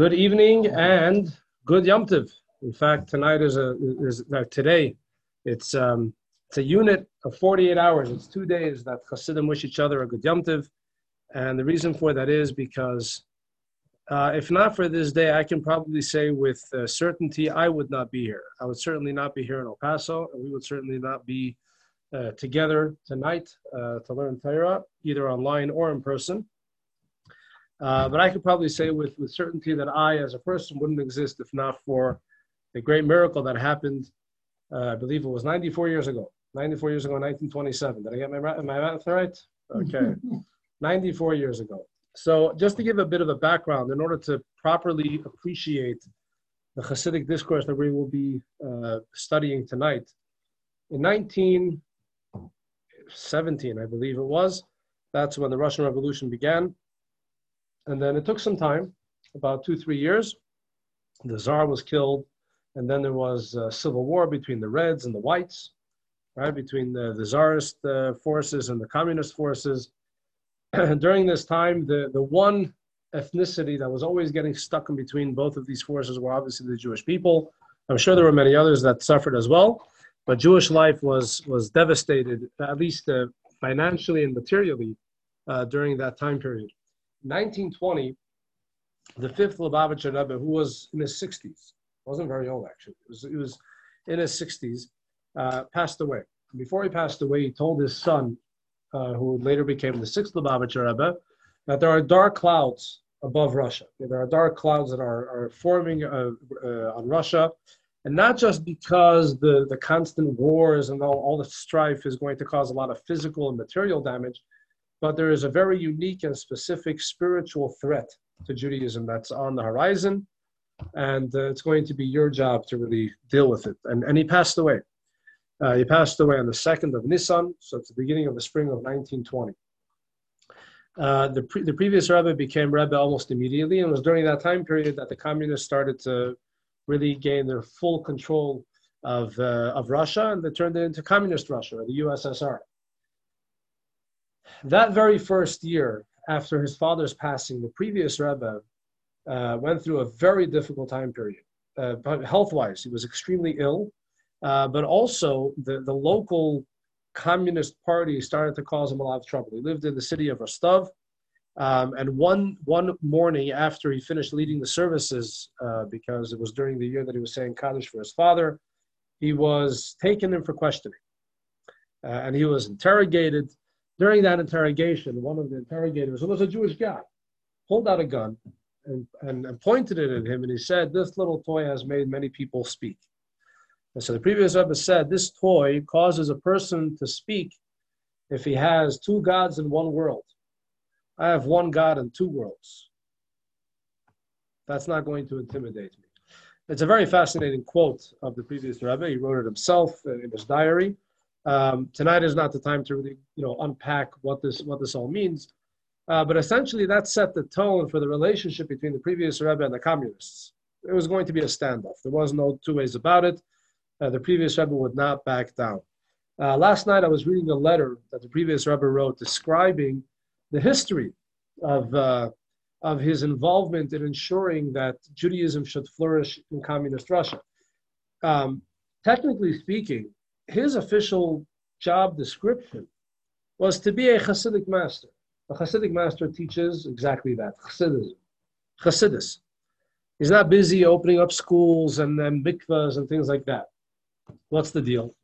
Good evening and good Yom Tiv. In fact, tonight is a is today. It's um it's a unit of 48 hours. It's two days that Hasidim wish each other a good Yom Tiv, and the reason for that is because uh, if not for this day, I can probably say with uh, certainty I would not be here. I would certainly not be here in El Paso, and we would certainly not be uh, together tonight uh, to learn Torah, either online or in person. Uh, but I could probably say with, with certainty that I, as a person, wouldn't exist if not for the great miracle that happened, uh, I believe it was 94 years ago. 94 years ago, 1927. Did I get my, my math right? Okay. 94 years ago. So, just to give a bit of a background, in order to properly appreciate the Hasidic discourse that we will be uh, studying tonight, in 1917, I believe it was, that's when the Russian Revolution began. And then it took some time, about two, three years. The Tsar was killed, and then there was a civil war between the Reds and the Whites, right, between the, the Tsarist uh, forces and the communist forces. During this time, the, the one ethnicity that was always getting stuck in between both of these forces were obviously the Jewish people. I'm sure there were many others that suffered as well, but Jewish life was was devastated, at least uh, financially and materially, uh, during that time period. 1920, the fifth Lubavitcher Rebbe, who was in his 60s, wasn't very old actually, he was, was in his 60s, uh, passed away. Before he passed away, he told his son, uh, who later became the sixth Lubavitcher Rebbe, that there are dark clouds above Russia. There are dark clouds that are, are forming uh, uh, on Russia, and not just because the, the constant wars and all, all the strife is going to cause a lot of physical and material damage, but there is a very unique and specific spiritual threat to Judaism that's on the horizon, and uh, it's going to be your job to really deal with it. And, and he passed away. Uh, he passed away on the 2nd of Nisan, so it's the beginning of the spring of 1920. Uh, the, pre- the previous rabbi became rabbi almost immediately, and it was during that time period that the communists started to really gain their full control of, uh, of Russia, and they turned it into communist Russia, or the USSR. That very first year after his father's passing, the previous Rebbe uh, went through a very difficult time period. Uh, health wise, he was extremely ill, uh, but also the, the local communist party started to cause him a lot of trouble. He lived in the city of Rostov. Um, and one, one morning after he finished leading the services, uh, because it was during the year that he was saying Kaddish for his father, he was taken in for questioning. Uh, and he was interrogated during that interrogation, one of the interrogators, who was a Jewish guy, pulled out a gun and, and, and pointed it at him, and he said, This little toy has made many people speak. And so the previous Rebbe said, This toy causes a person to speak if he has two gods in one world. I have one God in two worlds. That's not going to intimidate me. It's a very fascinating quote of the previous Rebbe. He wrote it himself in his diary. Um, tonight is not the time to really, you know, unpack what this what this all means. Uh, but essentially, that set the tone for the relationship between the previous Rebbe and the communists. It was going to be a standoff. There was no two ways about it. Uh, the previous Rebbe would not back down. Uh, last night, I was reading a letter that the previous Rebbe wrote describing the history of, uh, of his involvement in ensuring that Judaism should flourish in communist Russia. Um, technically speaking, his official job description was to be a Hasidic master. A Hasidic master teaches exactly that, Hasidism, Hasidus. He's not busy opening up schools and, and mikvahs and things like that. What's the deal?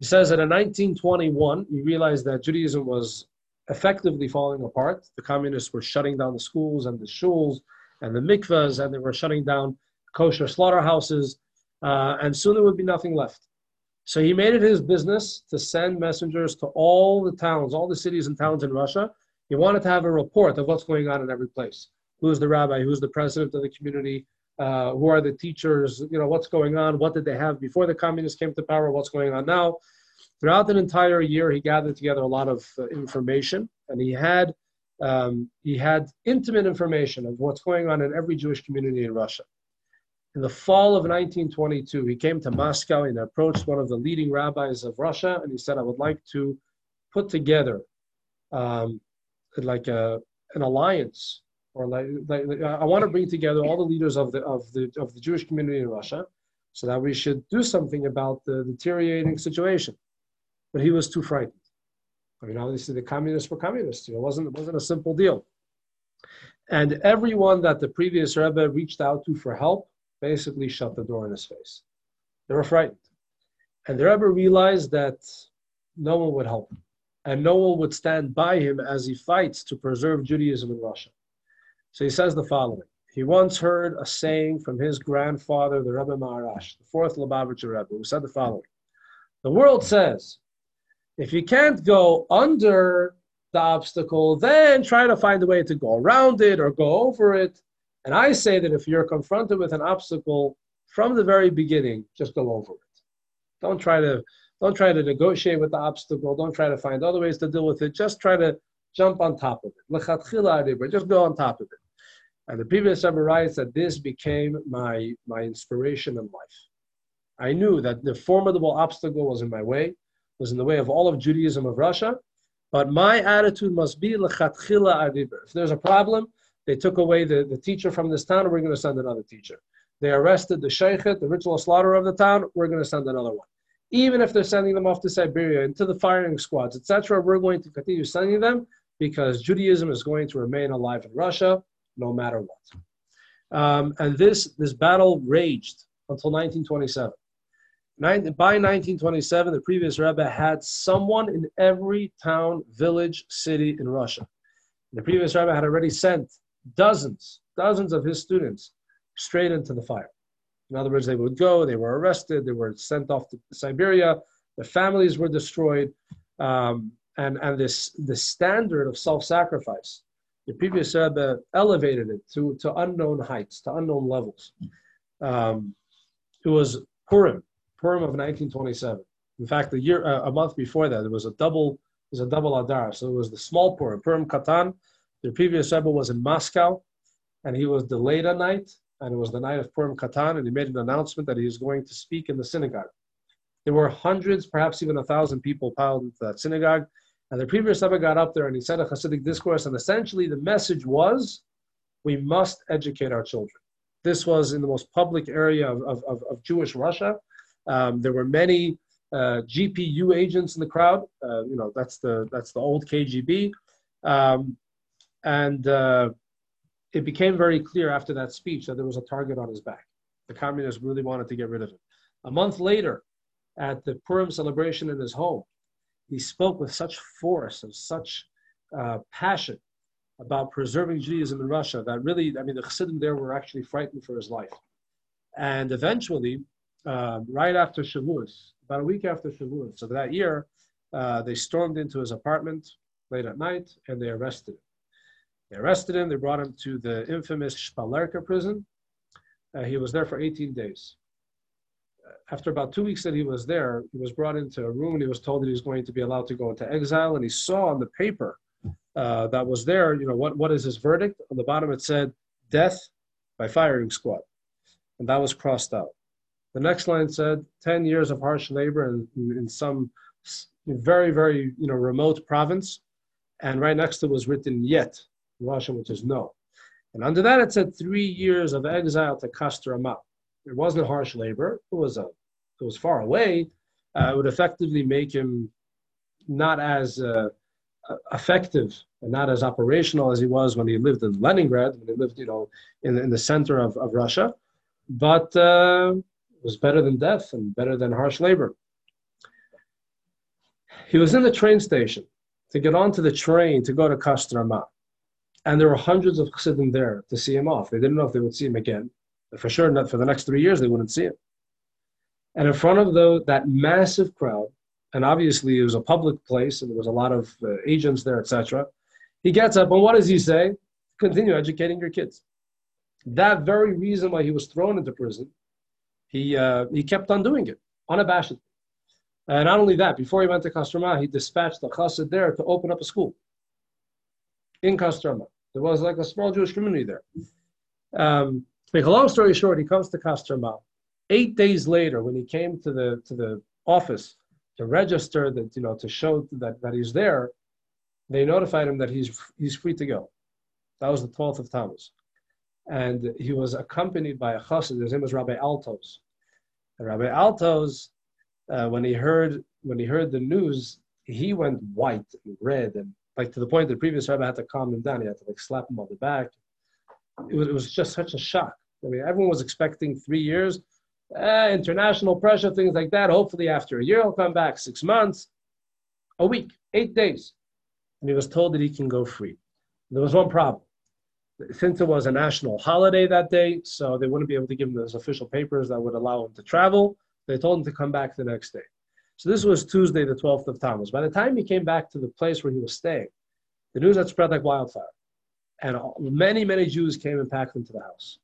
He says that in 1921, he realized that Judaism was effectively falling apart. The communists were shutting down the schools and the shuls and the mikvahs, and they were shutting down kosher slaughterhouses, uh, and soon there would be nothing left. So he made it his business to send messengers to all the towns, all the cities and towns in Russia. He wanted to have a report of what's going on in every place. Who's the rabbi? Who's the president of the community? Uh, who are the teachers? You know, what's going on? What did they have before the communists came to power? What's going on now? Throughout an entire year, he gathered together a lot of uh, information, and he had um, he had intimate information of what's going on in every Jewish community in Russia. In the fall of 1922, he came to Moscow and approached one of the leading rabbis of Russia, and he said, "I would like to put together um, like a, an alliance or like, like I want to bring together all the leaders of the of the of the Jewish community in Russia, so that we should do something about the deteriorating situation. But he was too frightened. I mean, obviously the communists were communists. It wasn't it wasn't a simple deal. And everyone that the previous Rebbe reached out to for help basically shut the door in his face. They were frightened. And the Rebbe realized that no one would help him. And no one would stand by him as he fights to preserve Judaism in Russia. So he says the following. He once heard a saying from his grandfather, the Rebbe Maharash, the fourth Lubavitcher Rebbe, who said the following. The world says, if you can't go under the obstacle, then try to find a way to go around it or go over it. And I say that if you're confronted with an obstacle from the very beginning, just go over it. Don't try to don't try to negotiate with the obstacle. Don't try to find other ways to deal with it. Just try to jump on top of it. Just go on top of it. And the previous Rebbe writes that this became my, my inspiration in life. I knew that the formidable obstacle was in my way, was in the way of all of Judaism of Russia, but my attitude must be lechatchila adiber. If there's a problem, they took away the, the teacher from this town, we're going to send another teacher. They arrested the sheikhet, the ritual slaughterer of the town, we're going to send another one. Even if they're sending them off to Siberia, into the firing squads, etc., we're going to continue sending them because Judaism is going to remain alive in Russia no matter what. Um, and this, this battle raged until 1927 by 1927, the previous Rebbe had someone in every town, village, city in Russia. The previous Rebbe had already sent dozens, dozens of his students straight into the fire. In other words, they would go, they were arrested, they were sent off to Siberia, their families were destroyed, um, and, and this, this standard of self sacrifice, the previous Rebbe elevated it to, to unknown heights, to unknown levels. Um, it was Purim, Purim of 1927. In fact, a year, a month before that, there was a double, it was a double Adar. So it was the small Purim, Purim Katan. The previous Rebbe was in Moscow, and he was delayed a night, and it was the night of Purim Katan, and he made an announcement that he was going to speak in the synagogue. There were hundreds, perhaps even a thousand people piled into that synagogue. And the previous Rebbe got up there and he said a Hasidic discourse, and essentially the message was, we must educate our children. This was in the most public area of, of, of Jewish Russia, um, there were many uh, GPU agents in the crowd. Uh, you know, that's the that's the old KGB, um, and uh, it became very clear after that speech that there was a target on his back. The communists really wanted to get rid of him. A month later, at the Purim celebration in his home, he spoke with such force and such uh, passion about preserving Judaism in Russia that really, I mean, the Chassidim there were actually frightened for his life. And eventually, uh, right after Shavuos, about a week after Shavuos. So that year, uh, they stormed into his apartment late at night and they arrested him. They arrested him. They brought him to the infamous Shpalerka prison. Uh, he was there for 18 days. After about two weeks that he was there, he was brought into a room and he was told that he was going to be allowed to go into exile. And he saw on the paper uh, that was there, you know, what, what is his verdict? On the bottom it said, death by firing squad. And that was crossed out. The next line said 10 years of harsh labor in, in some very, very you know, remote province. And right next to it was written yet, in Russian, which is no. And under that it said three years of exile to Kostroma. It wasn't harsh labor. It was, a, it was far away. Uh, it would effectively make him not as uh, effective and not as operational as he was when he lived in Leningrad, when he lived, you know, in, in the center of, of Russia. But uh, was better than death and better than harsh labor. He was in the train station to get onto the train to go to Kostroma. And there were hundreds of Chassidim there to see him off. They didn't know if they would see him again. For sure, not for the next three years, they wouldn't see him. And in front of the, that massive crowd, and obviously it was a public place and there was a lot of uh, agents there, etc. He gets up and what does he say? Continue educating your kids. That very reason why he was thrown into prison he, uh, he kept on doing it, unabashedly. And not only that, before he went to Kostroma, he dispatched a chassid there to open up a school in Kostroma. There was like a small Jewish community there. Um, make a long story short, he comes to Kostroma. Eight days later, when he came to the to the office to register that you know to show that, that he's there, they notified him that he's he's free to go. That was the 12th of Tammuz. And he was accompanied by a chassid, his name was Rabbi Althaus. And Rabbi Althaus, uh, when he heard when he heard the news, he went white and red and like to the point that the previous rabbi had to calm him down. He had to like slap him on the back. It was, it was just such a shock. I mean, everyone was expecting three years, eh, international pressure, things like that. Hopefully, after a year, he'll come back. Six months, a week, eight days, and he was told that he can go free. There was one problem. Since it was a national holiday that day, so they wouldn't be able to give him those official papers that would allow him to travel. They told him to come back the next day. So this was Tuesday, the 12th of Tammuz. By the time he came back to the place where he was staying, the news had spread like wildfire. And many, many Jews came and packed into the house.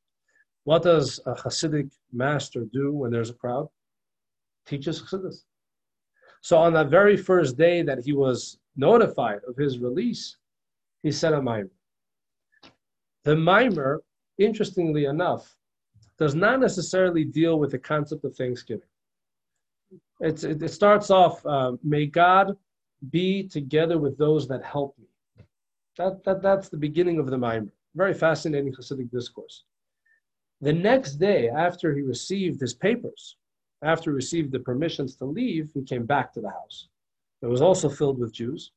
What does a Hasidic master do when there's a crowd? Teaches Hasidus. So on that very first day that he was notified of his release, he said a maimer. The maimer, interestingly enough, does not necessarily deal with the concept of Thanksgiving. It's, it, it starts off, uh, may God be together with those that help me. That, that, that's the beginning of the Maimer. Very fascinating Hasidic discourse. The next day, after he received his papers, after he received the permissions to leave, he came back to the house. It was also filled with Jews.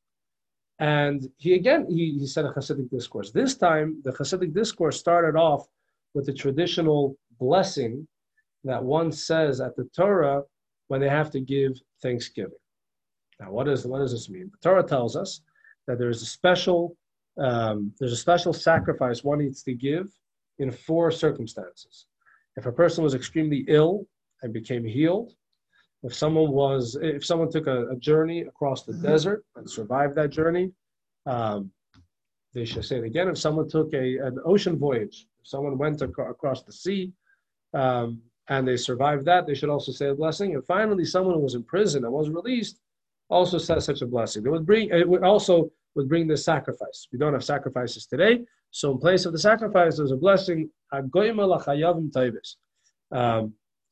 And he again, he, he said a Hasidic discourse. This time, the Hasidic discourse started off with the traditional blessing that one says at the Torah when they have to give thanksgiving. Now, what, is, what does this mean? The Torah tells us that there is a special um, there's a special sacrifice one needs to give in four circumstances. If a person was extremely ill and became healed, if someone was if someone took a, a journey across the mm-hmm. desert and survived that journey, um, they should say it again. If someone took a, an ocean voyage, if someone went across the sea, um, and they survived that, they should also say a blessing. And finally, someone who was in prison and was released also says such a blessing. It would bring it would also would bring the sacrifice. We don't have sacrifices today, so in place of the sacrifice, there's a blessing. Um,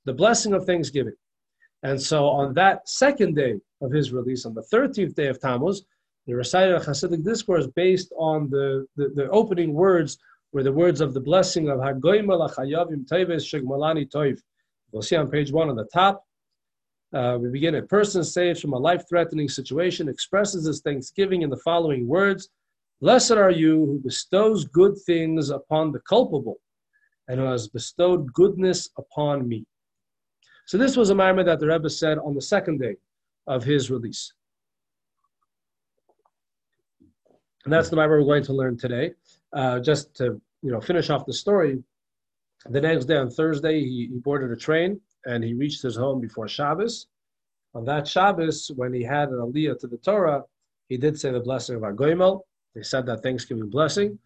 the blessing of Thanksgiving. And so on that second day of his release, on the 13th day of Tammuz, they recited a Hasidic discourse based on the, the, the opening words were the words of the blessing of Hagoyma Lachayavim Teves Shigmalani Toiv. We'll see on page one on the top. Uh, we begin a person saved from a life threatening situation expresses his thanksgiving in the following words Blessed are you who bestows good things upon the culpable and who has bestowed goodness upon me. So, this was a maimer that the Rebbe said on the second day of his release. And that's the maimer we're going to learn today. Uh, just to you know finish off the story, the next day on Thursday, he, he, boarded a train and he reached his home before Shabbos. On that Shabbos, when he had an aliyah to the Torah, he did say the blessing of Agoimel. They said that Thanksgiving blessing.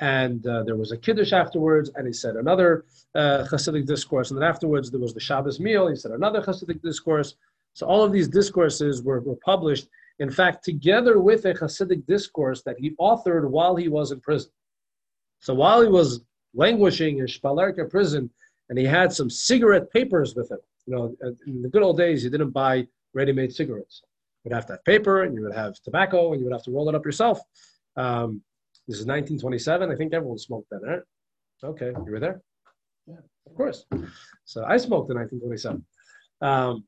And uh, there was a kiddush afterwards, and he said another uh, Hasidic discourse. And then afterwards, there was the Shabbos meal. He said another Hasidic discourse. So all of these discourses were, were published, in fact, together with a Hasidic discourse that he authored while he was in prison. So while he was languishing in Shpalerka prison, and he had some cigarette papers with him, you know, in the good old days, you didn't buy ready-made cigarettes. You'd have to have paper, and you would have tobacco, and you would have to roll it up yourself. Um, this is 1927. I think everyone smoked then, right? Okay, you were there. Yeah, of course. So I smoked in 1927. Um,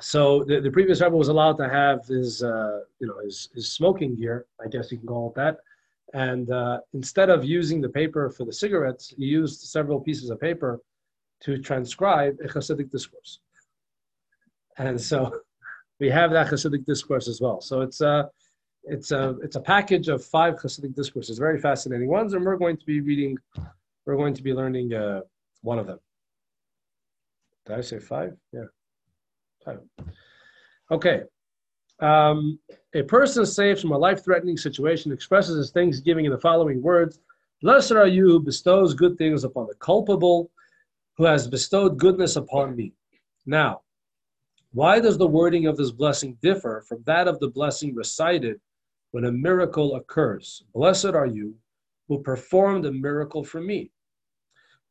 so the, the previous Rebbe was allowed to have his, uh, you know, his, his smoking gear. I guess you can call it that. And uh, instead of using the paper for the cigarettes, he used several pieces of paper to transcribe a Hasidic discourse. And so we have that Hasidic discourse as well. So it's a, it's a, it's a package of five Hasidic discourses, very fascinating ones, and we're going to be reading, we're going to be learning uh, one of them. Did I say five? Yeah, five. Okay. Um, a person saved from a life threatening situation expresses his thanksgiving in the following words Blessed are you who bestows good things upon the culpable, who has bestowed goodness upon me. Now, why does the wording of this blessing differ from that of the blessing recited when a miracle occurs? Blessed are you who performed a miracle for me.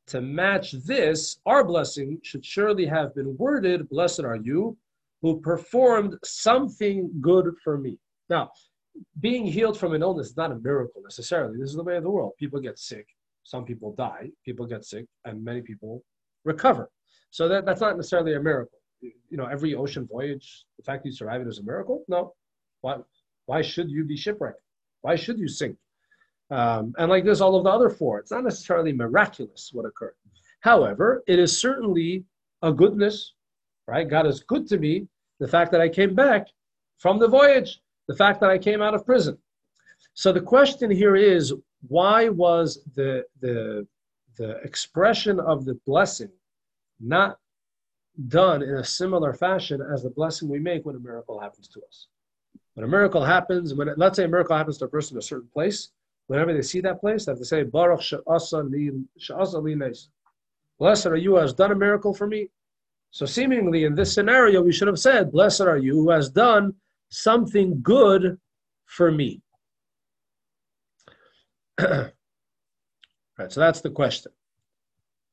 To match this, our blessing should surely have been worded Blessed are you who performed something good for me. Now, being healed from an illness is not a miracle necessarily. This is the way of the world. People get sick, some people die, people get sick, and many people recover. So that, that's not necessarily a miracle. You know, every ocean voyage, the fact that you survive it is a miracle? No. Why, why should you be shipwrecked? Why should you sink? Um, and like this, all of the other four, it's not necessarily miraculous what occurred. However, it is certainly a goodness, right? God is good to me. The fact that I came back from the voyage, the fact that I came out of prison. So the question here is why was the, the, the expression of the blessing not done in a similar fashion as the blessing we make when a miracle happens to us? When a miracle happens, when it, let's say a miracle happens to a person in a certain place, whenever they see that place, they have to say, Baruch Blessed are you who has done a miracle for me. So seemingly in this scenario, we should have said, Blessed are you who has done something good for me. right, so that's the question.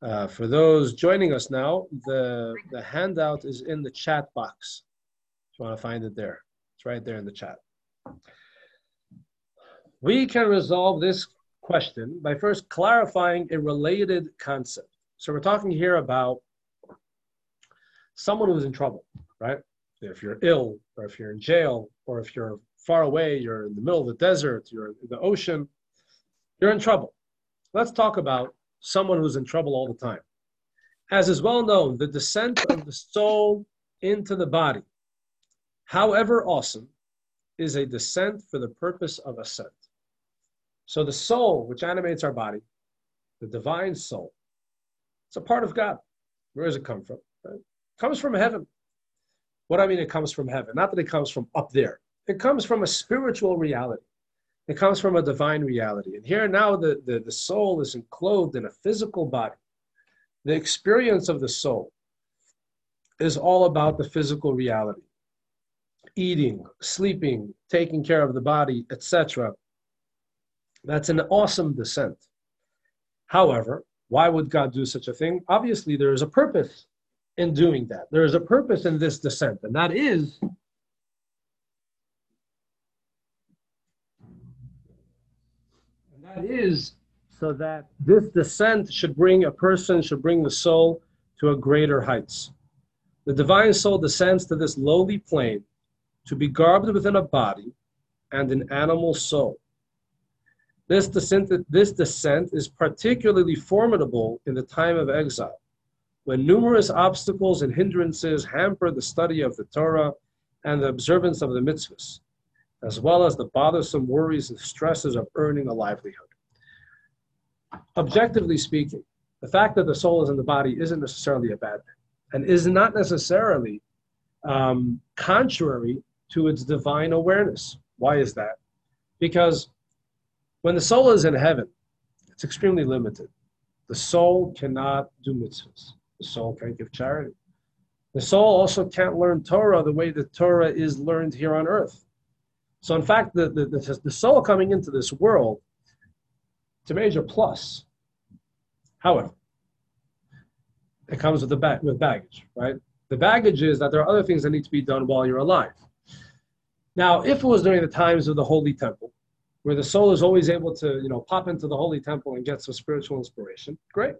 Uh, for those joining us now, the, the handout is in the chat box. If you want to find it there, it's right there in the chat. We can resolve this question by first clarifying a related concept. So we're talking here about someone who's in trouble, right? If you're ill, or if you're in jail, or if you're far away, you're in the middle of the desert, you're in the ocean, you're in trouble. Let's talk about someone who's in trouble all the time. As is well known, the descent of the soul into the body, however awesome, is a descent for the purpose of ascent. So the soul, which animates our body, the divine soul, it's a part of God. Where does it come from? Comes from heaven. What I mean, it comes from heaven. Not that it comes from up there. It comes from a spiritual reality. It comes from a divine reality. And here now the, the, the soul is enclosed in a physical body. The experience of the soul is all about the physical reality. Eating, sleeping, taking care of the body, etc. That's an awesome descent. However, why would God do such a thing? Obviously, there is a purpose in doing that. There is a purpose in this descent, and that is and that is so that this descent should bring a person, should bring the soul to a greater heights. The divine soul descends to this lowly plane to be garbed within a body and an animal soul. This descent, this descent is particularly formidable in the time of exile, when numerous obstacles and hindrances hamper the study of the Torah and the observance of the mitzvahs, as well as the bothersome worries and stresses of earning a livelihood. Objectively speaking, the fact that the soul is in the body isn't necessarily a bad thing and is not necessarily um, contrary to its divine awareness. Why is that? Because when the soul is in heaven, it's extremely limited. The soul cannot do mitzvahs. The soul can't give charity. The soul also can't learn Torah the way the Torah is learned here on earth. So, in fact, the, the, the, the soul coming into this world, it's a major plus. However, it comes with, the ba- with baggage, right? The baggage is that there are other things that need to be done while you're alive. Now, if it was during the times of the Holy Temple, where the soul is always able to, you know, pop into the holy temple and get some spiritual inspiration. Great.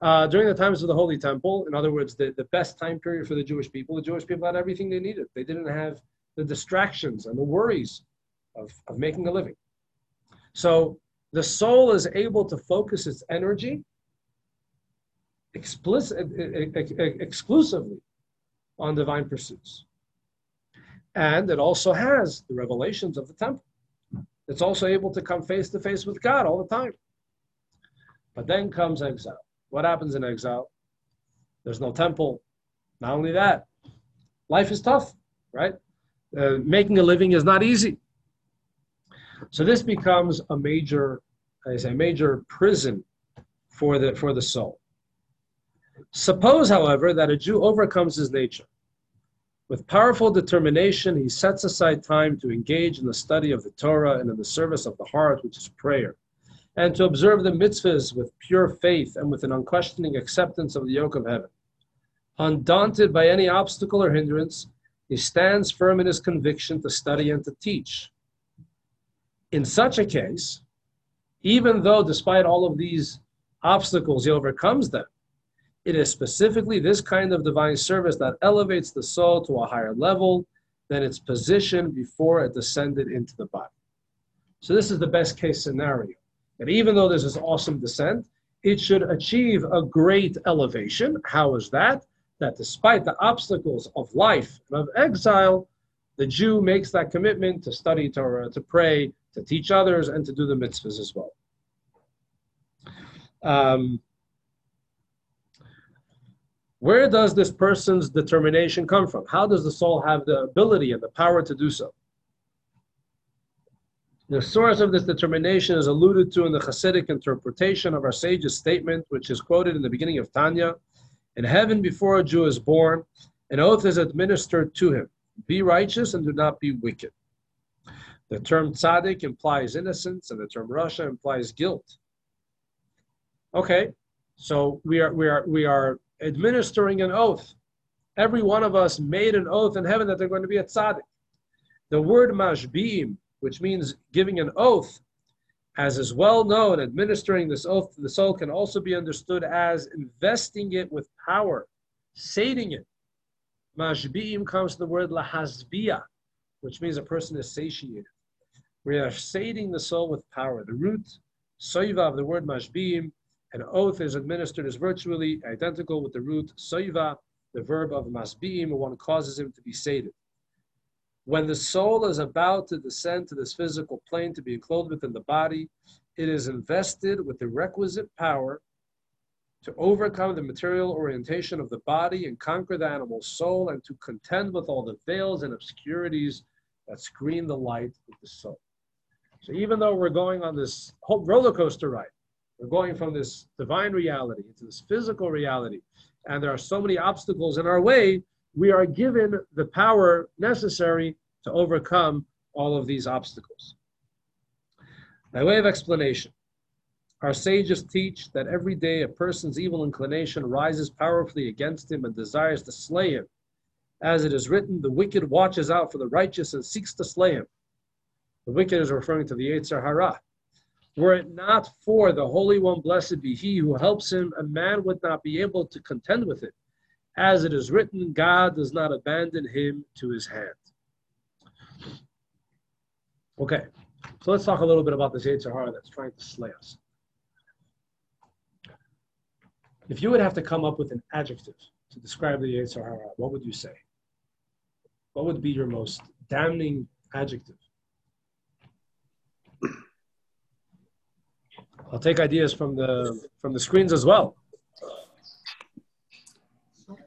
Uh, during the times of the holy temple, in other words, the, the best time period for the Jewish people, the Jewish people had everything they needed. They didn't have the distractions and the worries of, of making a living. So the soul is able to focus its energy explicit, exclusively on divine pursuits. And it also has the revelations of the temple. It's also able to come face to face with God all the time. But then comes exile. What happens in exile? There's no temple. Not only that, life is tough, right? Uh, making a living is not easy. So this becomes a major, I a major prison for the for the soul. Suppose, however, that a Jew overcomes his nature with powerful determination, he sets aside time to engage in the study of the Torah and in the service of the heart, which is prayer, and to observe the mitzvahs with pure faith and with an unquestioning acceptance of the yoke of heaven. Undaunted by any obstacle or hindrance, he stands firm in his conviction to study and to teach. In such a case, even though despite all of these obstacles he overcomes them, it is specifically this kind of divine service that elevates the soul to a higher level than its position before it descended into the body. So this is the best case scenario. That even though there's this awesome descent, it should achieve a great elevation. How is that? That despite the obstacles of life and of exile, the Jew makes that commitment to study Torah, to pray, to teach others, and to do the mitzvahs as well. Um, where does this person's determination come from? How does the soul have the ability and the power to do so? The source of this determination is alluded to in the Hasidic interpretation of our sage's statement, which is quoted in the beginning of Tanya. In heaven, before a Jew is born, an oath is administered to him be righteous and do not be wicked. The term tzaddik implies innocence, and the term rasha implies guilt. Okay, so we are we are we are administering an oath. Every one of us made an oath in heaven that they're going to be a tzaddik. The word mashbiim, which means giving an oath, as is well known, administering this oath to the soul can also be understood as investing it with power, sating it. Mashbiim comes from the word lahazbia, which means a person is satiated. We are sating the soul with power. The root, soiva, of the word mashbiim, an oath is administered is virtually identical with the root soiva, the verb of masbiim, one causes him to be sated. When the soul is about to descend to this physical plane to be enclosed within the body, it is invested with the requisite power to overcome the material orientation of the body and conquer the animal soul and to contend with all the veils and obscurities that screen the light of the soul. So even though we're going on this whole roller coaster ride, we're going from this divine reality into this physical reality, and there are so many obstacles in our way, we are given the power necessary to overcome all of these obstacles. By way of explanation, our sages teach that every day a person's evil inclination rises powerfully against him and desires to slay him. As it is written, the wicked watches out for the righteous and seeks to slay him. The wicked is referring to the Yetzer Hara. Were it not for the Holy One, blessed be He who helps him, a man would not be able to contend with it. As it is written, God does not abandon him to his hand. Okay, so let's talk a little bit about this Yetzer Hara that's trying to slay us. If you would have to come up with an adjective to describe the Yetzer Hara, what would you say? What would be your most damning adjective? I'll take ideas from the from the screens as well.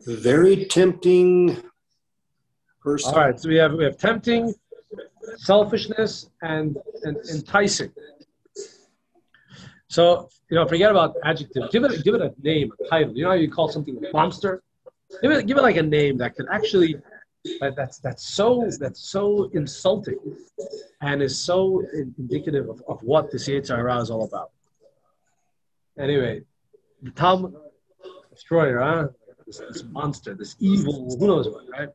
Very tempting person. All right, so we have we have tempting, selfishness, and, and enticing. So you know, forget about adjective. Give it give it a name, a title. You know how you call something a monster? Give it give it like a name that can actually that, that's that's so that's so insulting and is so indicative of, of what this Yetzer Hara is all about. Anyway, the Tom destroyer, huh? This, this, monster, this evil, who knows what, right?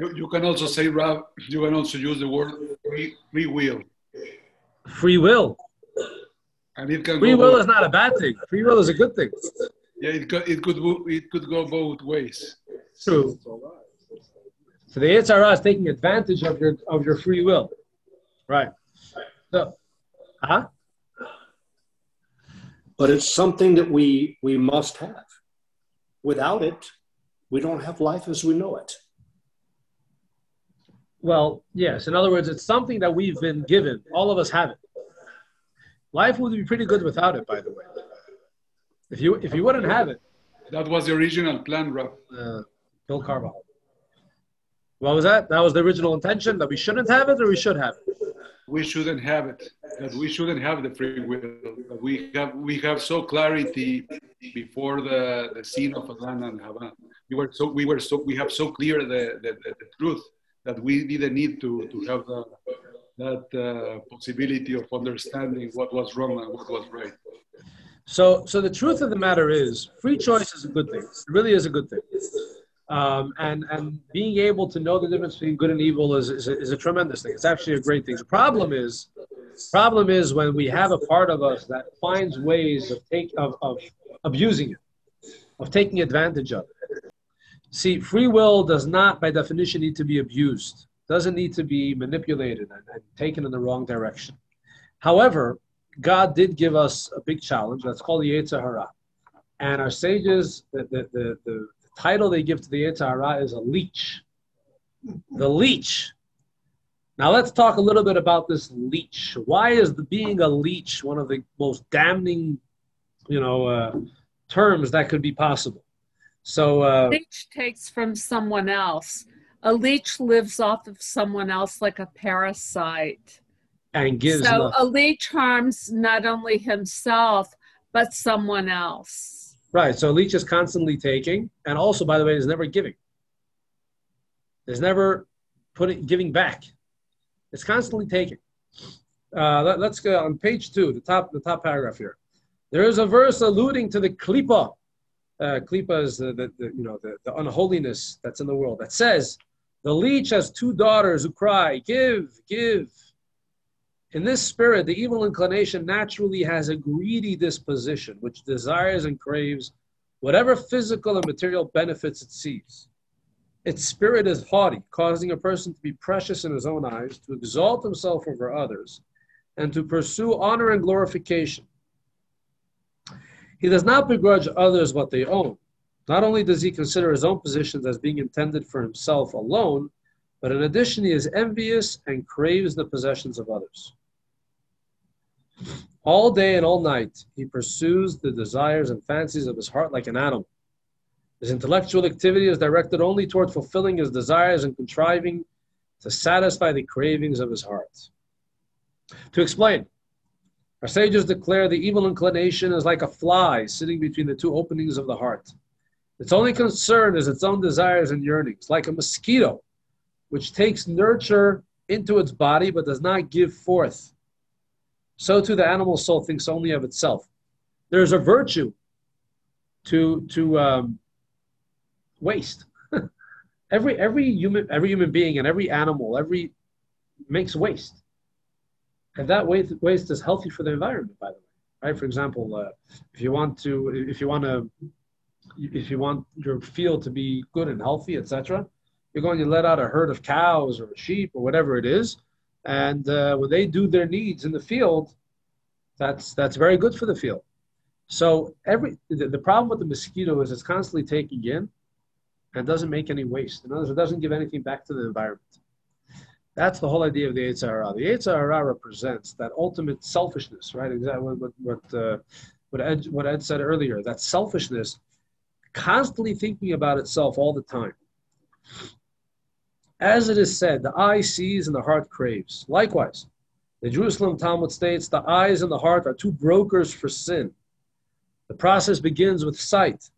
You, you can also say, Rob, you can also use the word free, free will. Free will. And it can free will both. is not a bad thing. Free will is a good thing. Yeah, it could it could it could go both ways. True. So the Yetzer is taking advantage of your of your free will, right? So, huh? But it's something that we we must have. Without it, we don't have life as we know it. Well, yes. In other words, it's something that we've been given. All of us have it. Life would be pretty good without it, by the way. If you if you wouldn't have it. That was the original plan, Rob. Uh, Bill Carvajal. What was that? That was the original intention that we shouldn't have it or we should have it? We shouldn't have it. That we shouldn't have the free will. That we have we have so clarity before the, the scene of Adán and Hava. We were so we were so we have so clear the, the, the, truth that we didn't need to, to have the, that uh, possibility of understanding what was wrong and what was right. So, so the truth of the matter is, free choice is a good thing. It really is a good thing. Um, and and being able to know the difference between good and evil is, is, a, is a tremendous thing. It's actually a great thing. The problem is Problem is when we have a part of us that finds ways of take of, of abusing it, of taking advantage of it. See, free will does not, by definition, need to be abused. Doesn't need to be manipulated and, and taken in the wrong direction. However, God did give us a big challenge. That's called the Yetzer Hara. And our sages, the, the, the, the, title they give to the Yetzer Hara is a leech. The leech. Now let's talk a little bit about this leech. Why is the, being a leech one of the most damning, you know, uh, terms that could be possible? So uh, leech takes from someone else. A leech lives off of someone else like a parasite. And gives. So a leech harms not only himself but someone else. Right. So a leech is constantly taking, and also, by the way, is never giving. There's never putting giving back. It's constantly taking. Uh, let, us go on page two, the top, the top paragraph here. There is a verse alluding to the klipa. Uh, klipa is the, the, the, you know the, the unholiness that's in the world. That says the leech has two daughters who cry, "Give, give." In this spirit, the evil inclination naturally has a greedy disposition, which desires and craves whatever physical and material benefits it sees. Its spirit is haughty, causing a person to be precious in his own eyes, to exalt himself over others, and to pursue honor and glorification. He does not begrudge others what they own. Not only does he consider his own positions as being intended for himself alone, but in addition, he is envious and craves the possessions of others. All day and all night, he pursues the desires and fancies of his heart like an animal. His intellectual activity is directed only toward fulfilling his desires and contriving to satisfy the cravings of his heart. To explain, our sages declare the evil inclination is like a fly sitting between the two openings of the heart. Its only concern is its own desires and yearnings, like a mosquito, which takes nurture into its body but does not give forth. So too the animal soul thinks only of itself. There's a virtue to to um, waste. every every human every human being and every animal every makes waste, and that waste is healthy for the environment. By the way, right? For example, uh, if you want to if you want to if you want your field to be good and healthy, etc., you're going to let out a herd of cows or sheep or whatever it is, and uh, when they do their needs in the field, that's that's very good for the field. So every the, the problem with the mosquito is it's constantly taking in and doesn't make any waste. In other words, it doesn't give anything back to the environment. That's the whole idea of the Yetzer Hara. The Yetzer Hara represents that ultimate selfishness, right? Exactly what what uh, what, Ed, what Ed said earlier. That selfishness, constantly thinking about itself all the time. As it is said, the eye sees and the heart craves. Likewise, the Jerusalem Talmud states the eyes and the heart are two brokers for sin. The process begins with sight,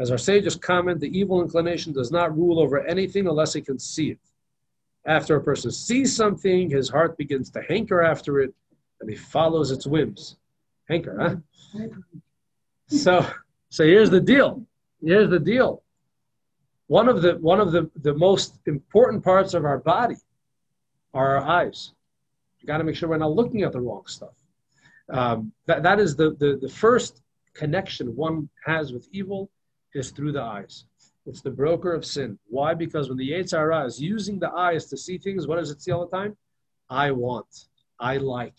as our sages comment, the evil inclination does not rule over anything unless he can see it. After a person sees something, his heart begins to hanker after it, and he follows its whims. Hanker, huh? So, so here's the deal. Here's the deal. One of the one of the, the most important parts of our body are our eyes. You got to make sure we're not looking at the wrong stuff. Um, that, that is the, the, the first connection one has with evil is through the eyes. It's the broker of sin. Why? Because when the Yetzer Hara is using the eyes to see things, what does it see all the time? I want. I like.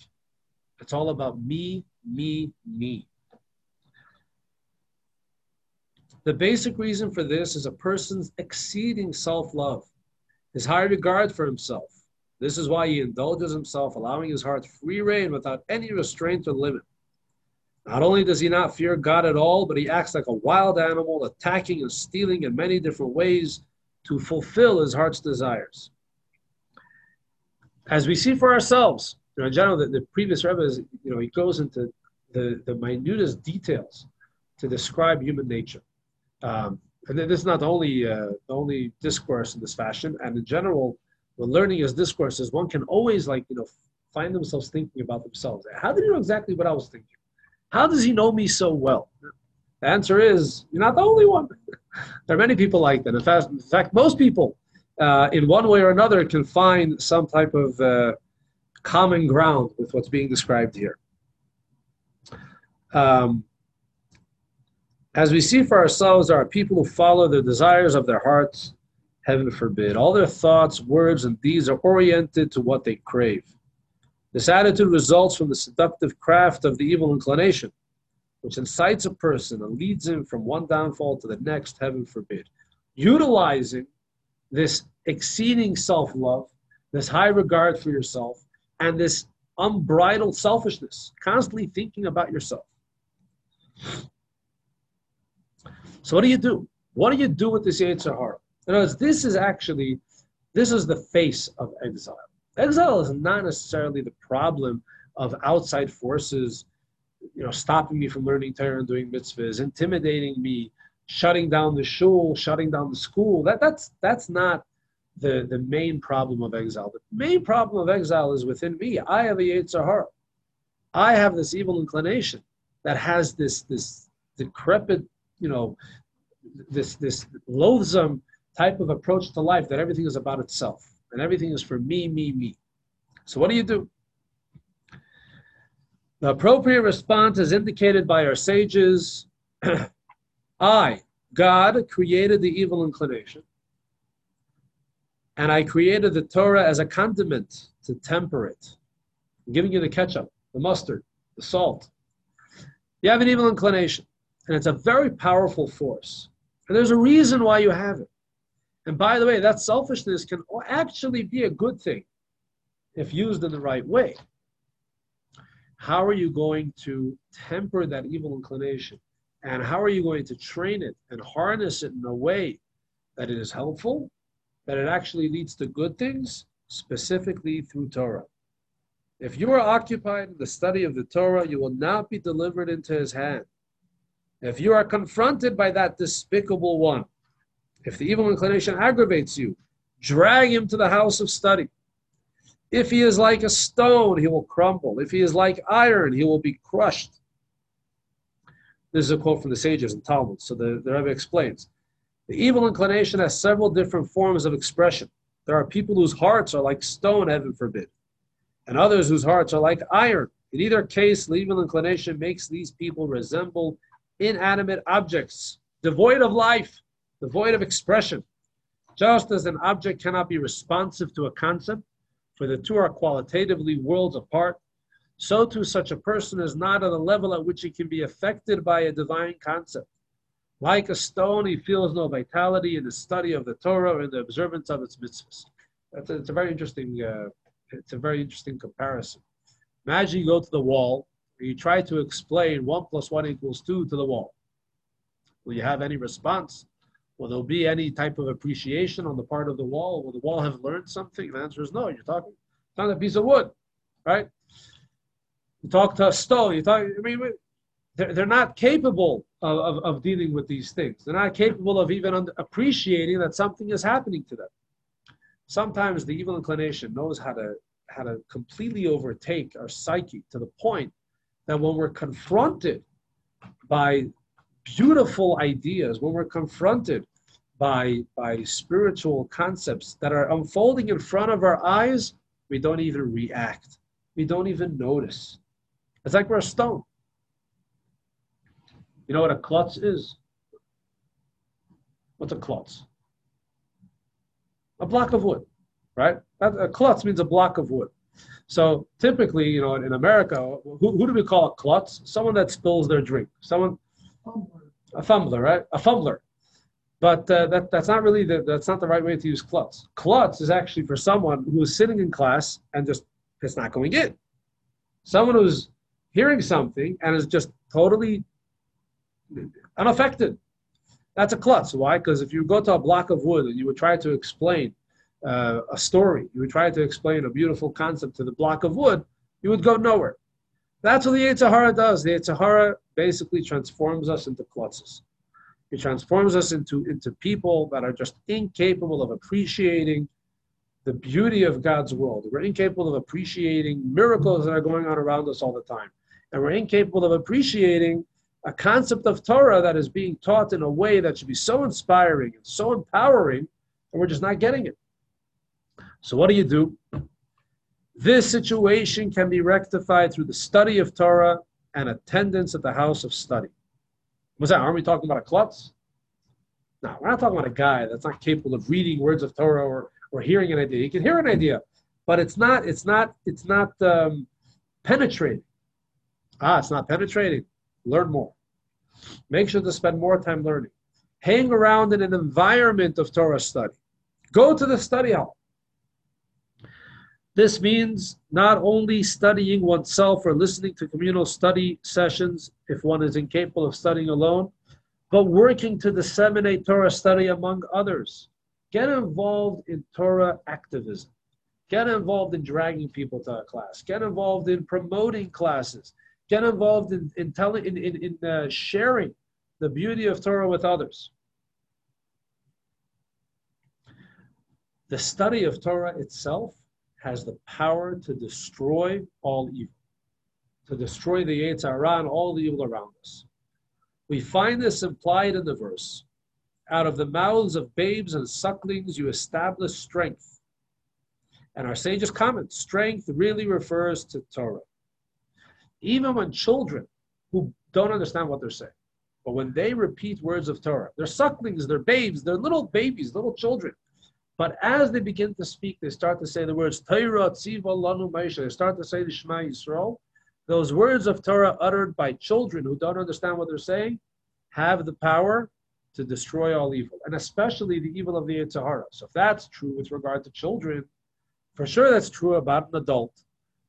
It's all about me, me, me. The basic reason for this is a person's exceeding self love, his high regard for himself. This is why he indulges himself, allowing his heart free rein without any restraint or limit. Not only does he not fear God at all, but he acts like a wild animal, attacking and stealing in many different ways to fulfill his heart's desires. As we see for ourselves, you know, in general, the, the previous Rebbe is, you know, he goes into the, the minutest details to describe human nature. Um, and this is not the only, uh, the only discourse in this fashion. And in general, when learning his discourses, one can always, like, you know, find themselves thinking about themselves. How did you know exactly what I was thinking? How does he know me so well? The answer is, you're not the only one. there are many people like that. In fact, in fact most people, uh, in one way or another, can find some type of uh, common ground with what's being described here. Um, as we see for ourselves, there are people who follow the desires of their hearts, heaven forbid. All their thoughts, words, and deeds are oriented to what they crave. This attitude results from the seductive craft of the evil inclination, which incites a person and leads him from one downfall to the next, heaven forbid. Utilizing this exceeding self love, this high regard for yourself, and this unbridled selfishness, constantly thinking about yourself. So, what do you do? What do you do with this Yetzer Hara? In other words, this is actually, this is the face of exile. Exile is not necessarily the problem of outside forces, you know, stopping me from learning Torah and doing mitzvahs, intimidating me, shutting down the shul, shutting down the school. That, that's, that's not the, the main problem of exile. The main problem of exile is within me. I have a Yetzer Hara. I have this evil inclination that has this, this decrepit, you know, this, this loathsome type of approach to life that everything is about itself and everything is for me, me, me. So what do you do? The appropriate response is indicated by our sages. I, God, created the evil inclination, and I created the Torah as a condiment to temper it. I'm giving you the ketchup, the mustard, the salt. You have an evil inclination, and it's a very powerful force. And there's a reason why you have it. And by the way, that selfishness can actually be a good thing if used in the right way. How are you going to temper that evil inclination? And how are you going to train it and harness it in a way that it is helpful, that it actually leads to good things, specifically through Torah? If you are occupied in the study of the Torah, you will not be delivered into his hand. If you are confronted by that despicable one, if the evil inclination aggravates you, drag him to the house of study. If he is like a stone, he will crumble. If he is like iron, he will be crushed. This is a quote from the sages in Talmud. So the, the Rebbe explains The evil inclination has several different forms of expression. There are people whose hearts are like stone, heaven forbid, and others whose hearts are like iron. In either case, the evil inclination makes these people resemble inanimate objects, devoid of life devoid of expression. Just as an object cannot be responsive to a concept, for the two are qualitatively worlds apart, so too such a person is not at a level at which he can be affected by a divine concept. Like a stone, he feels no vitality in the study of the Torah or in the observance of its mitzvahs. It's a, it's a very interesting. Uh, it's a very interesting comparison. Imagine you go to the wall and you try to explain one plus one equals two to the wall. Will you have any response? Will there be any type of appreciation on the part of the wall? Will the wall have learned something? The answer is no. You're talking it's not a piece of wood, right? You talk to a stone. You talk. I mean, they're, they're not capable of, of, of dealing with these things. They're not capable of even appreciating that something is happening to them. Sometimes the evil inclination knows how to how to completely overtake our psyche to the point that when we're confronted by beautiful ideas, when we're confronted by, by spiritual concepts that are unfolding in front of our eyes, we don't even react. We don't even notice. It's like we're a stone. You know what a klutz is? What's a klutz? A block of wood, right? A klutz means a block of wood. So typically, you know, in America, who, who do we call a klutz? Someone that spills their drink. Someone a fumbler, right? A fumbler. But uh, that, that's not really the, that's not the right way to use klutz. Klutz is actually for someone who is sitting in class and just it's not going in. Someone who's hearing something and is just totally unaffected. That's a klutz. Why? Because if you go to a block of wood and you would try to explain uh, a story, you would try to explain a beautiful concept to the block of wood, you would go nowhere. That's what the Yetzer Hara does. The Yetzer Hara basically transforms us into klutzes. It transforms us into, into people that are just incapable of appreciating the beauty of God's world. We're incapable of appreciating miracles that are going on around us all the time. And we're incapable of appreciating a concept of Torah that is being taught in a way that should be so inspiring and so empowering, and we're just not getting it. So, what do you do? This situation can be rectified through the study of Torah and attendance at the house of study. What's that? Aren't we talking about a klutz? No, we're not talking about a guy that's not capable of reading words of Torah or, or hearing an idea. He can hear an idea, but it's not, it's not, it's not um, penetrating. Ah, it's not penetrating. Learn more. Make sure to spend more time learning. Hang around in an environment of Torah study. Go to the study hall. This means not only studying oneself or listening to communal study sessions if one is incapable of studying alone, but working to disseminate Torah study among others. Get involved in Torah activism. Get involved in dragging people to a class. Get involved in promoting classes. Get involved in, in, telling, in, in, in uh, sharing the beauty of Torah with others. The study of Torah itself has the power to destroy all evil, to destroy the Yetzer Hara and all the evil around us. We find this implied in the verse. Out of the mouths of babes and sucklings you establish strength. And our sages comment, strength really refers to Torah. Even when children who don't understand what they're saying, but when they repeat words of Torah, they're sucklings, they're babes, they're little babies, little children. But as they begin to speak, they start to say the words Torah Moshe. They start to say the Shema Yisrael. Those words of Torah uttered by children who don't understand what they're saying have the power to destroy all evil, and especially the evil of the Yetzer So if that's true with regard to children, for sure that's true about an adult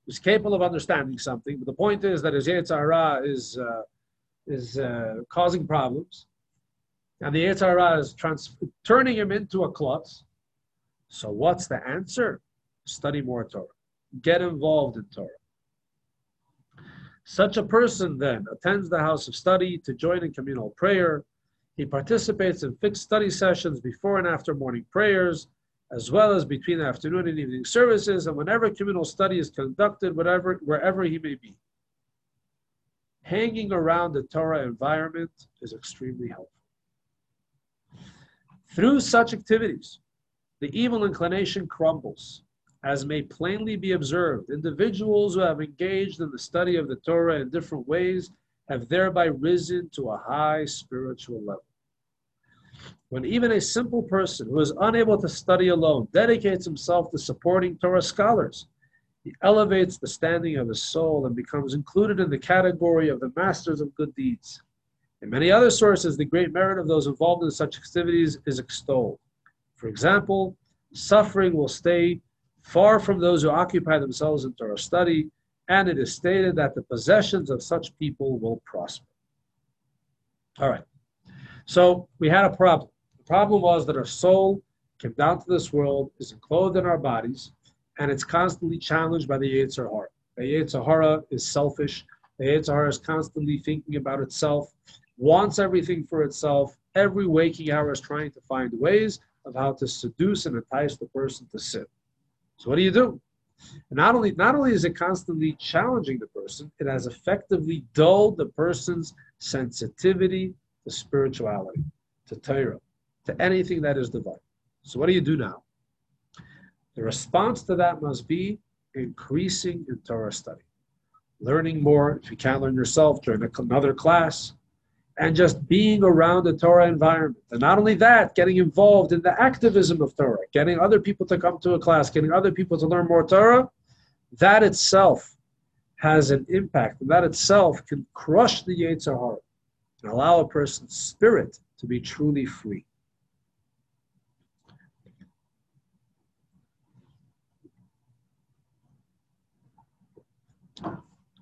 who's capable of understanding something. But the point is that his Yetzer is uh, is uh, causing problems, and the Yetzer is trans- turning him into a klutz so what's the answer? Study more Torah. Get involved in Torah. Such a person then attends the house of study to join in communal prayer. He participates in fixed study sessions before and after morning prayers, as well as between afternoon and evening services, and whenever communal study is conducted, whatever, wherever he may be. Hanging around the Torah environment is extremely helpful. Through such activities, the evil inclination crumbles. As may plainly be observed, individuals who have engaged in the study of the Torah in different ways have thereby risen to a high spiritual level. When even a simple person who is unable to study alone dedicates himself to supporting Torah scholars, he elevates the standing of his soul and becomes included in the category of the masters of good deeds. In many other sources, the great merit of those involved in such activities is extolled. For example, suffering will stay far from those who occupy themselves in Torah study, and it is stated that the possessions of such people will prosper. All right. So we had a problem. The problem was that our soul came down to this world, is enclosed in our bodies, and it's constantly challenged by the Yetzer Hara. The Yetzer Hara is selfish. The Yetzer Hara is constantly thinking about itself, wants everything for itself. Every waking hour is trying to find ways of how to seduce and entice the person to sin. So what do you do? And not only not only is it constantly challenging the person, it has effectively dulled the person's sensitivity to spirituality, to Torah, to anything that is divine. So what do you do now? The response to that must be increasing in Torah study, learning more. If you can't learn yourself, join another class, and just being around the Torah environment. And not only that, getting involved in the activism of Torah, getting other people to come to a class, getting other people to learn more Torah, that itself has an impact. And that itself can crush the Yetzer Hara and allow a person's spirit to be truly free.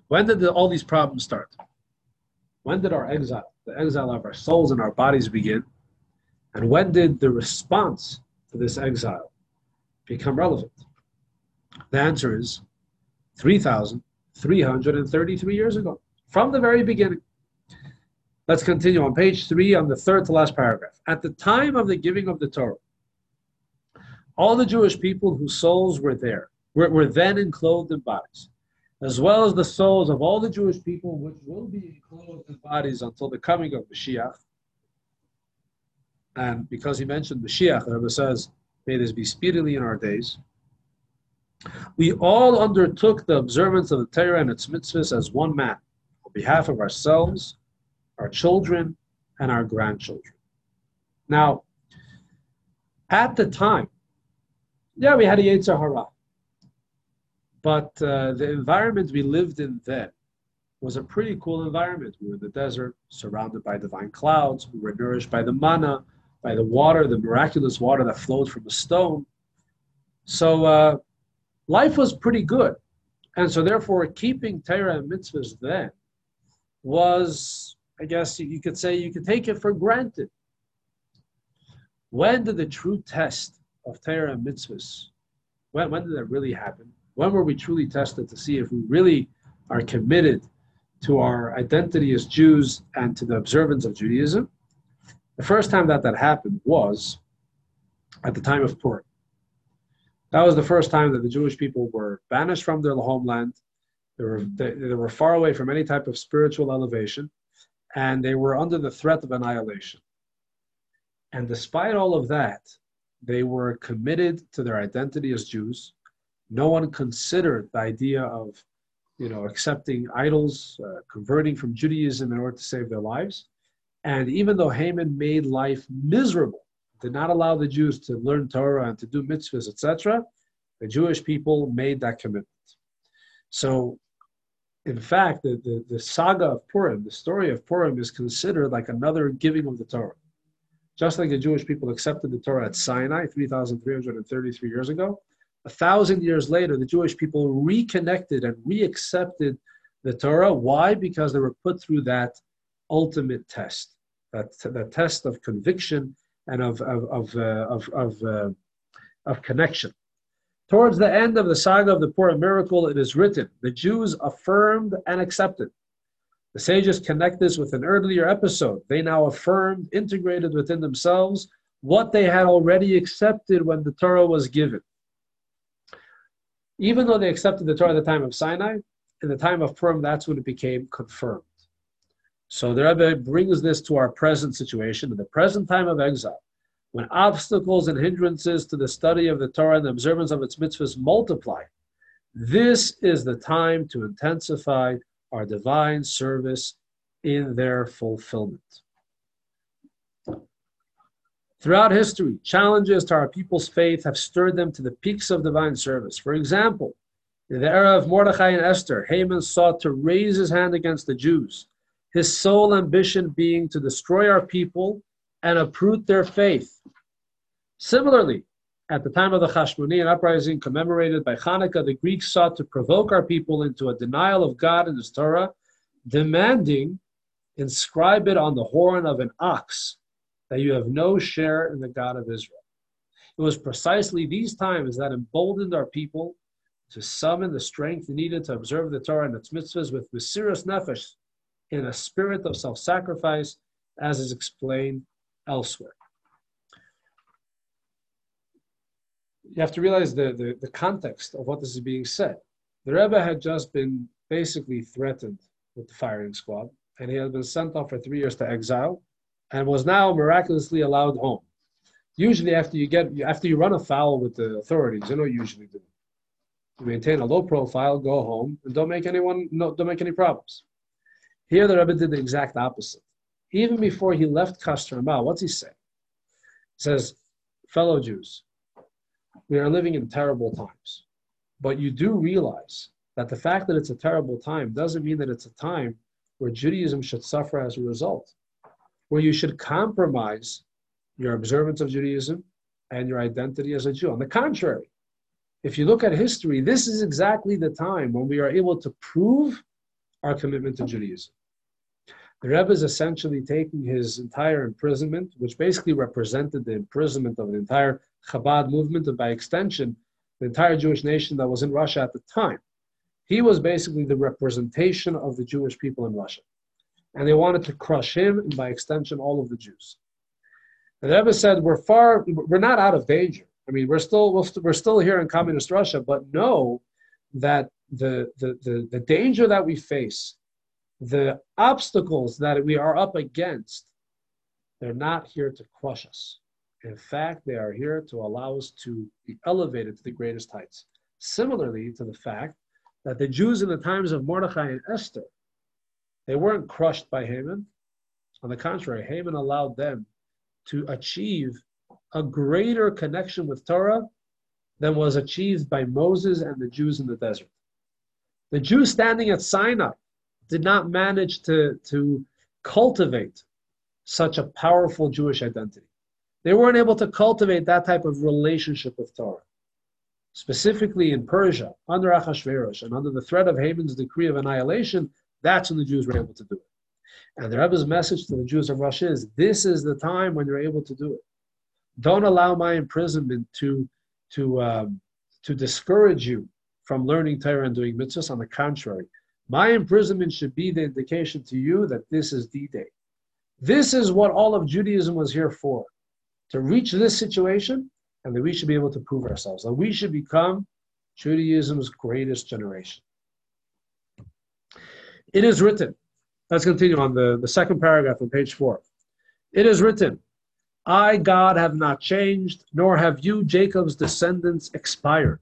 When did the, all these problems start? When did our exile, the exile of our souls and our bodies begin? And when did the response to this exile become relevant? The answer is 3,333 years ago, from the very beginning. Let's continue on page three, on the third to last paragraph. At the time of the giving of the Torah, all the Jewish people whose souls were there were, were then enclosed in bodies as well as the souls of all the Jewish people, which will be enclosed in bodies until the coming of Mashiach. And because he mentioned Mashiach, the Rebbe says, may this be speedily in our days. We all undertook the observance of the Torah and its mitzvahs as one man, on behalf of ourselves, our children, and our grandchildren. Now, at the time, yeah, we had a Yetzer Hara. But uh, the environment we lived in then was a pretty cool environment. We were in the desert, surrounded by divine clouds. We were nourished by the manna, by the water, the miraculous water that flowed from the stone. So uh, life was pretty good. And so, therefore, keeping Torah and mitzvahs then was, I guess you could say, you could take it for granted. When did the true test of Torah and mitzvahs, when, when did that really happen? When were we truly tested to see if we really are committed to our identity as Jews and to the observance of Judaism? The first time that that happened was at the time of Purim. That was the first time that the Jewish people were banished from their homeland. They were, they, they were far away from any type of spiritual elevation, and they were under the threat of annihilation. And despite all of that, they were committed to their identity as Jews. No one considered the idea of, you know, accepting idols, uh, converting from Judaism in order to save their lives. And even though Haman made life miserable, did not allow the Jews to learn Torah and to do mitzvahs, etc., the Jewish people made that commitment. So, in fact, the, the, the saga of Purim, the story of Purim, is considered like another giving of the Torah. Just like the Jewish people accepted the Torah at Sinai 3,333 years ago, a thousand years later, the Jewish people reconnected and reaccepted the Torah. Why? Because they were put through that ultimate test, that, that test of conviction and of, of, of, uh, of, of, uh, of connection. Towards the end of the saga of the Purim miracle, it is written, the Jews affirmed and accepted. The sages connect this with an earlier episode. They now affirmed, integrated within themselves what they had already accepted when the Torah was given. Even though they accepted the Torah at the time of Sinai, in the time of Purim, that's when it became confirmed. So the Rebbe brings this to our present situation, in the present time of exile, when obstacles and hindrances to the study of the Torah and the observance of its mitzvahs multiply. This is the time to intensify our divine service in their fulfillment. Throughout history, challenges to our people's faith have stirred them to the peaks of divine service. For example, in the era of Mordechai and Esther, Haman sought to raise his hand against the Jews, his sole ambition being to destroy our people and uproot their faith. Similarly, at the time of the Chashmonean uprising commemorated by Hanukkah, the Greeks sought to provoke our people into a denial of God and His Torah, demanding, inscribe it on the horn of an ox, that you have no share in the God of Israel. It was precisely these times that emboldened our people to summon the strength needed to observe the Torah and its mitzvahs with Mesiras Nefesh in a spirit of self sacrifice, as is explained elsewhere. you have to realize the, the, the context of what this is being said. The Rebbe had just been basically threatened with the firing squad, and he had been sent off for three years to exile, and was now miraculously allowed home. Usually, after you get after you run afoul with the authorities, you know, usually do. You maintain a low profile, go home, and don't make anyone no, don't make any problems. Here, the Rebbe did the exact opposite. Even before he left Kostroma, what's he say? He says, "Fellow Jews, we are living in terrible times. But you do realize that the fact that it's a terrible time doesn't mean that it's a time where Judaism should suffer as a result, where you should compromise your observance of Judaism and your identity as a Jew. On the contrary, if you look at history, this is exactly the time when we are able to prove our commitment to Judaism. The Rebbe is essentially taking his entire imprisonment, which basically represented the imprisonment of the entire Chabad movement, and by extension, the entire Jewish nation that was in Russia at the time. He was basically the representation of the Jewish people in Russia. And they wanted to crush him, and by extension, all of the Jews. And the Rebbe said, We're far, we're not out of danger. I mean, we're still, we're still here in communist Russia, but know that the, the, the, the danger that we face, the obstacles that we are up against, they're not here to crush us. In fact, they are here to allow us to be elevated to the greatest heights. Similarly to the fact that the Jews in the times of Mordechai and Esther, they weren't crushed by Haman. On the contrary, Haman allowed them to achieve a greater connection with Torah than was achieved by Moses and the Jews in the desert. The Jews standing at Sinai did not manage to, to cultivate such a powerful Jewish identity. They weren't able to cultivate that type of relationship with Torah. Specifically in Persia, under Achashverosh, and under the threat of Haman's decree of annihilation, that's when the Jews were able to do it. And the Rebbe's message to the Jews of Russia is this is the time when you're able to do it. Don't allow my imprisonment to, to, um, to discourage you from learning Torah and doing mitzvahs. On the contrary, my imprisonment should be the indication to you that this is D Day. This is what all of Judaism was here for to reach this situation, and that we should be able to prove ourselves, that we should become Judaism's greatest generation. It is written, let's continue on the, the second paragraph on page four. It is written, I, God, have not changed, nor have you, Jacob's descendants, expired.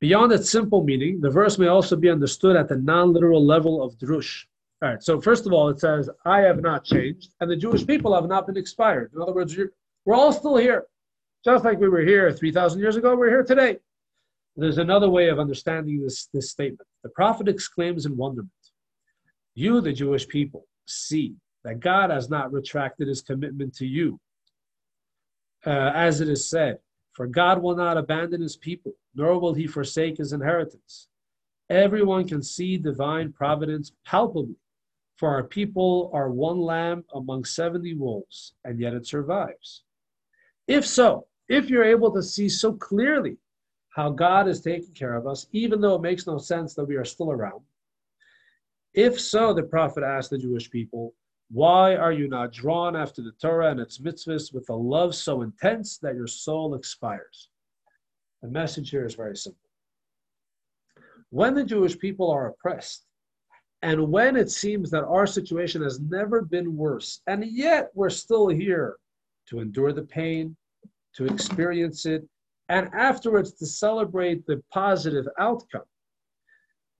Beyond its simple meaning, the verse may also be understood at the non literal level of drush, all right, so first of all, it says, I have not changed, and the Jewish people have not been expired. In other words, we're all still here. Just like we were here 3,000 years ago, we're here today. There's another way of understanding this, this statement. The prophet exclaims in wonderment You, the Jewish people, see that God has not retracted his commitment to you. Uh, as it is said, For God will not abandon his people, nor will he forsake his inheritance. Everyone can see divine providence palpably for our people are one lamb among 70 wolves, and yet it survives. If so, if you're able to see so clearly how God is taking care of us, even though it makes no sense that we are still around, if so, the prophet asked the Jewish people, why are you not drawn after the Torah and its mitzvahs with a love so intense that your soul expires? The message here is very simple. When the Jewish people are oppressed, and when it seems that our situation has never been worse, and yet we're still here to endure the pain, to experience it, and afterwards to celebrate the positive outcome,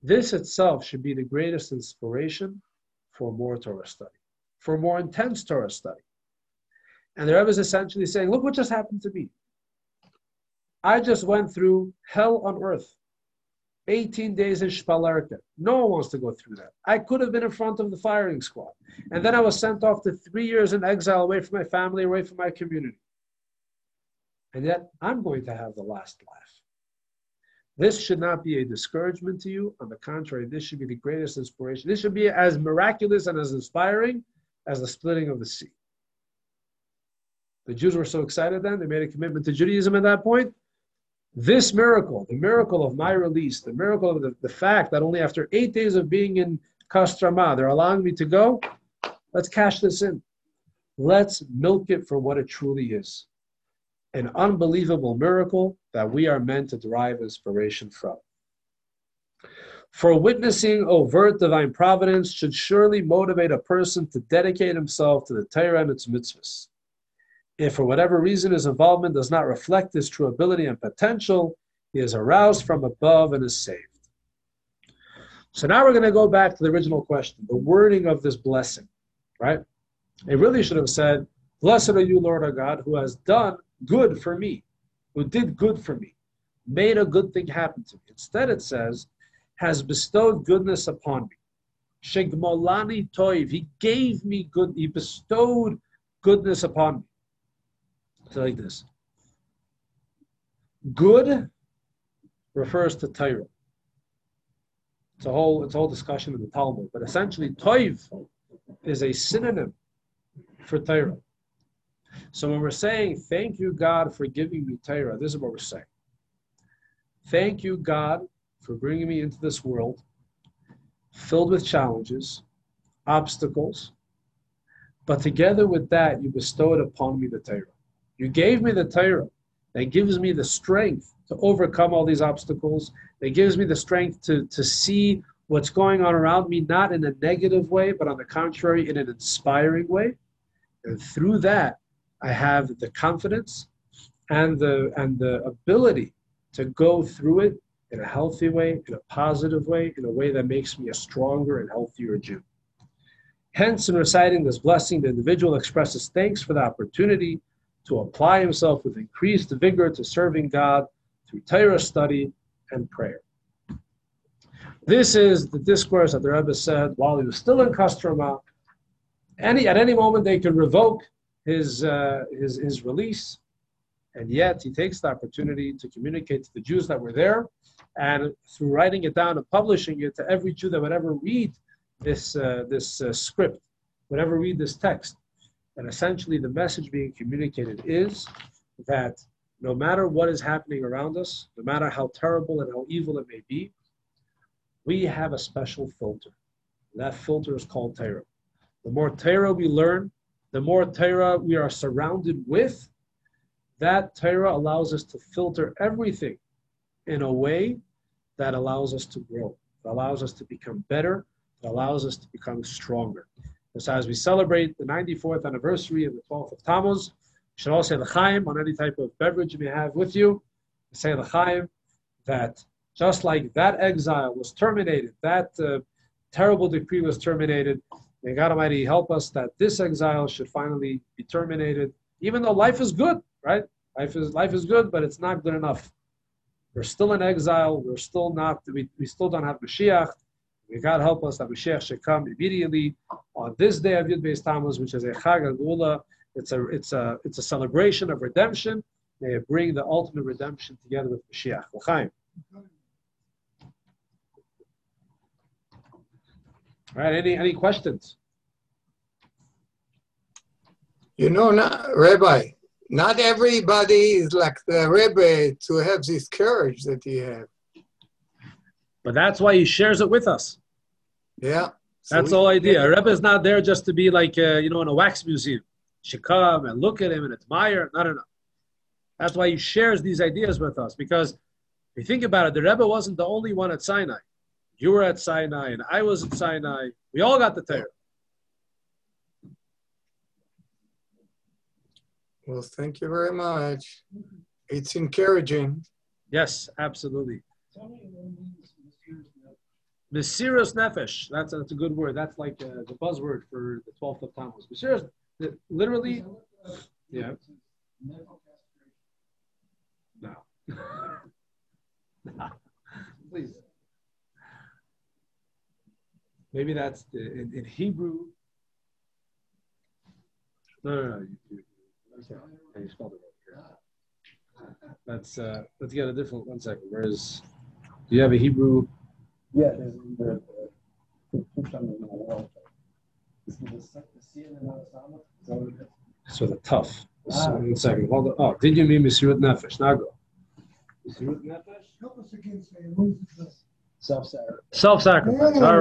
this itself should be the greatest inspiration for more Torah study, for more intense Torah study. And the Rebbe is essentially saying, look what just happened to me. I just went through hell on earth. 18 days in Shpalerka. No one wants to go through that. I could have been in front of the firing squad. And then I was sent off to three years in exile away from my family, away from my community. And yet I'm going to have the last laugh. This should not be a discouragement to you. On the contrary, this should be the greatest inspiration. This should be as miraculous and as inspiring as the splitting of the sea. The Jews were so excited then, they made a commitment to Judaism at that point. This miracle, the miracle of my release, the miracle of the, the fact that only after eight days of being in Kostroma, they're allowing me to go, let's cash this in. Let's milk it for what it truly is an unbelievable miracle that we are meant to derive inspiration from. For witnessing overt divine providence should surely motivate a person to dedicate himself to the Torah and its mitzvahs. If for whatever reason his involvement does not reflect his true ability and potential, he is aroused from above and is saved. So now we're going to go back to the original question, the wording of this blessing, right? It really should have said, Blessed are you, Lord our God, who has done good for me, who did good for me, made a good thing happen to me. Instead, it says, has bestowed goodness upon me. Shegmolani toiv, he gave me good, he bestowed goodness upon me. So like this. Good refers to Torah. It's a whole it's a whole discussion in the Talmud, but essentially toiv is a synonym for Torah. So when we're saying thank you God for giving me Torah, this is what we're saying. Thank you God for bringing me into this world filled with challenges, obstacles, but together with that you bestowed upon me the Torah. You gave me the Torah that gives me the strength to overcome all these obstacles, that gives me the strength to, to see what's going on around me, not in a negative way, but on the contrary, in an inspiring way. And through that, I have the confidence and the, and the ability to go through it in a healthy way, in a positive way, in a way that makes me a stronger and healthier Jew. Hence, in reciting this blessing, the individual expresses thanks for the opportunity to apply himself with increased vigor to serving God through Torah study and prayer. This is the discourse that the Rebbe said while he was still in Kostroma. Any at any moment they could revoke his uh, his his release, and yet he takes the opportunity to communicate to the Jews that were there, and through writing it down and publishing it to every Jew that would ever read this uh, this uh, script, would ever read this text, and essentially the message being communicated is that no matter what is happening around us, no matter how terrible and how evil it may be, we have a special filter. That filter is called Torah. The more Torah we learn, the more Torah we are surrounded with, that Torah allows us to filter everything in a way that allows us to grow, that allows us to become better, that allows us to become stronger. So as we celebrate the 94th anniversary of the 12th of Tammuz, you should all say l'chaim on any type of beverage you may have with you. Say l'chaim that just like that exile was terminated, that uh, terrible decree was terminated, may God Almighty help us that this exile should finally be terminated, even though life is good, right? Life is life is good, but it's not good enough. We're still in exile. We're still not. We, we still don't have Mashiach. May God help us that Mashiach should come immediately on this day of Yud Beis Tammuz, which is a Chag Gula. It's a it's a it's a celebration of redemption. May it bring the ultimate redemption together with Mashiach. L'chaim. All right. Any any questions? You know, not, Rabbi, not everybody is like the Rebbe to have this courage that he had. But that's why he shares it with us. Yeah. So That's we- the whole idea. A Rebbe is not there just to be like, uh, you know, in a wax museum. Should come and look at him and admire. No, no, no. That's why he shares these ideas with us. Because if you think about it, the Rebbe wasn't the only one at Sinai. You were at Sinai, and I was at Sinai. We all got the Torah. Well, thank you very much. It's encouraging. Yes, absolutely. Mesiros nefesh. That's that's a good word. That's like uh, the buzzword for the 12th of Tammuz. Mesiros, literally, yeah. No. no. Please. Maybe that's the, in, in Hebrew. No, no, no. You, you, okay. You spelled it wrong. Let's uh, let's get a different one second. Where's do you have a Hebrew? Yeah, there's is? So the tough. Ah. One second. Hold on. Oh, did you mean Mesirut Nefesh? Now go. Mesirut Nefesh? Help us against Self-sacrifice. Self-sacrifice. All